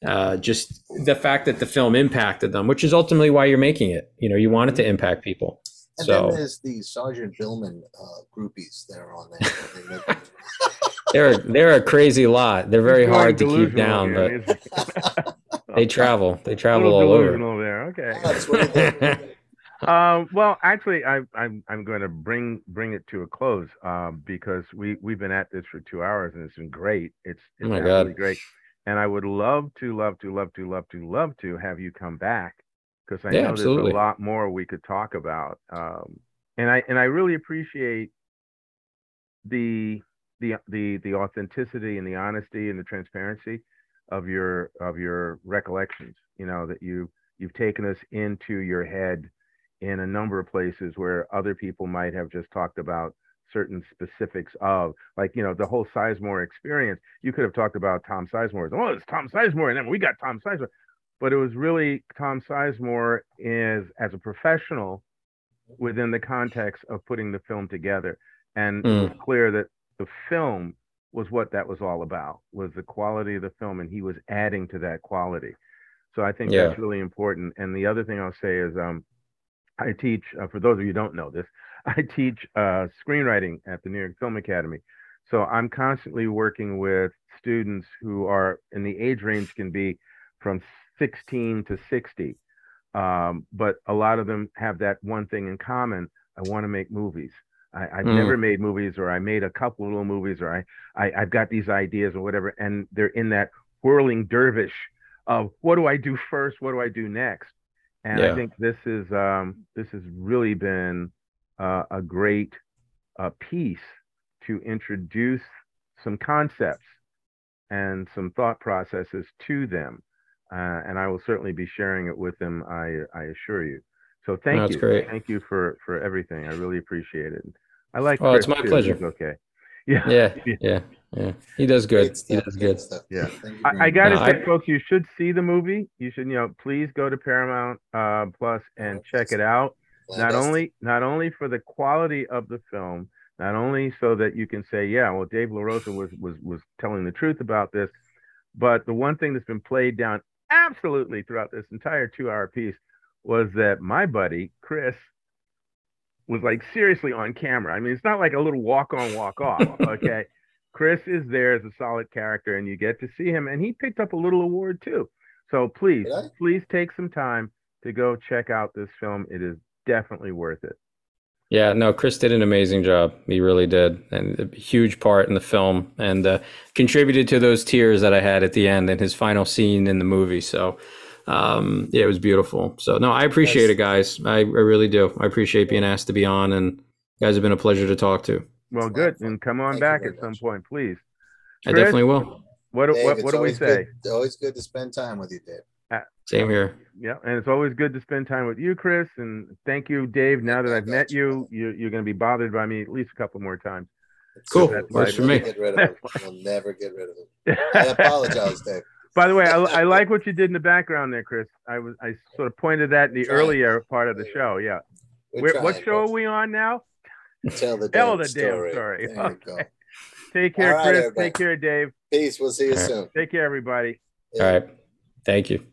Uh, just the fact that the film impacted them, which is ultimately why you're making it. You know, you want it to impact people. And so, then there's the Sergeant Billman uh, groupies that are on there. they're they're a crazy lot. They're very hard to keep down, but they travel. They travel all over. There, okay. um, well, actually, I, I'm I'm going to bring bring it to a close um, because we we've been at this for two hours and it's been great. It's it's oh absolutely great, and I would love to love to love to love to love to have you come back because I yeah, know absolutely. there's a lot more we could talk about. Um, and I and I really appreciate the the the the authenticity and the honesty and the transparency of your of your recollections. You know that you you've taken us into your head in a number of places where other people might have just talked about certain specifics of like you know the whole Sizemore experience. You could have talked about Tom Sizemore. Oh, it's Tom Sizemore, and then we got Tom Sizemore but it was really Tom Sizemore is as a professional within the context of putting the film together, and mm. it was mm. clear that the film was what that was all about was the quality of the film, and he was adding to that quality. So I think yeah. that's really important. And the other thing I'll say is, um, I teach uh, for those of you who don't know this, I teach uh, screenwriting at the New York Film Academy. So I'm constantly working with students who are in the age range can be from 16 to 60. Um, but a lot of them have that one thing in common. I want to make movies. I, have mm. never made movies, or I made a couple little movies, or I, I I've got these ideas or whatever, and they're in that whirling dervish of what do I do first, what do I do next, and yeah. I think this is um, this has really been uh, a great uh, piece to introduce some concepts and some thought processes to them. Uh, and I will certainly be sharing it with them. I I assure you. So thank That's you, great. thank you for for everything. I really appreciate it. I like. Oh, it's my too. pleasure. He's okay. Yeah. Yeah, yeah, yeah. He does good. Great He does great good. stuff. Yeah. I, I gotta No, say, I- folks, you should see the movie. You should, you know, please go to Paramount uh, Plus and check it out. Not only, not only for the quality of the film, not only so that you can say, yeah, well, Dave LaRosa was was was telling the truth about this, but the one thing that's been played down absolutely throughout this entire two-hour piece was that my buddy Chris was like seriously on camera. I mean, it's not like a little walk on, walk off. Okay. Chris is there as a solid character and you get to see him and he picked up a little award too. So please, Did please take some time to go check out this film. It is definitely worth it. Yeah, no, Chris did an amazing job. He really did, and a huge part in the film, and uh, contributed to those tears that I had at the end and his final scene in the movie. So, um, yeah, it was beautiful. So, no, I appreciate it, guys. I, I really do. I appreciate being asked to be on, and you guys have been a pleasure to talk to. Well, It's a lot of good. And come on Thank back very at some much. point, please. I definitely will. What Dave, what, what do we always say? Good, always good to spend time with you, Dave. Same here. Yeah, and it's always good to spend time with you, Chris. And thank you, Dave. Now that I I've met you, you you're you're going to be bothered by me at least a couple more times. It's- Cool. Works for me. Get rid of it. We'll never get rid of him. I apologize, Dave. By the way, I, I like what you did in the background there, Chris. I was I sort of pointed that in the Trying. earlier part of the show. Yeah. We're what show are we on now? Tell the Tell damn the damn story. story. There you go. Take care, All right, Chris. everybody. Take care, Dave. Peace. We'll see you All right. soon. Take care, everybody. All right. Thank you.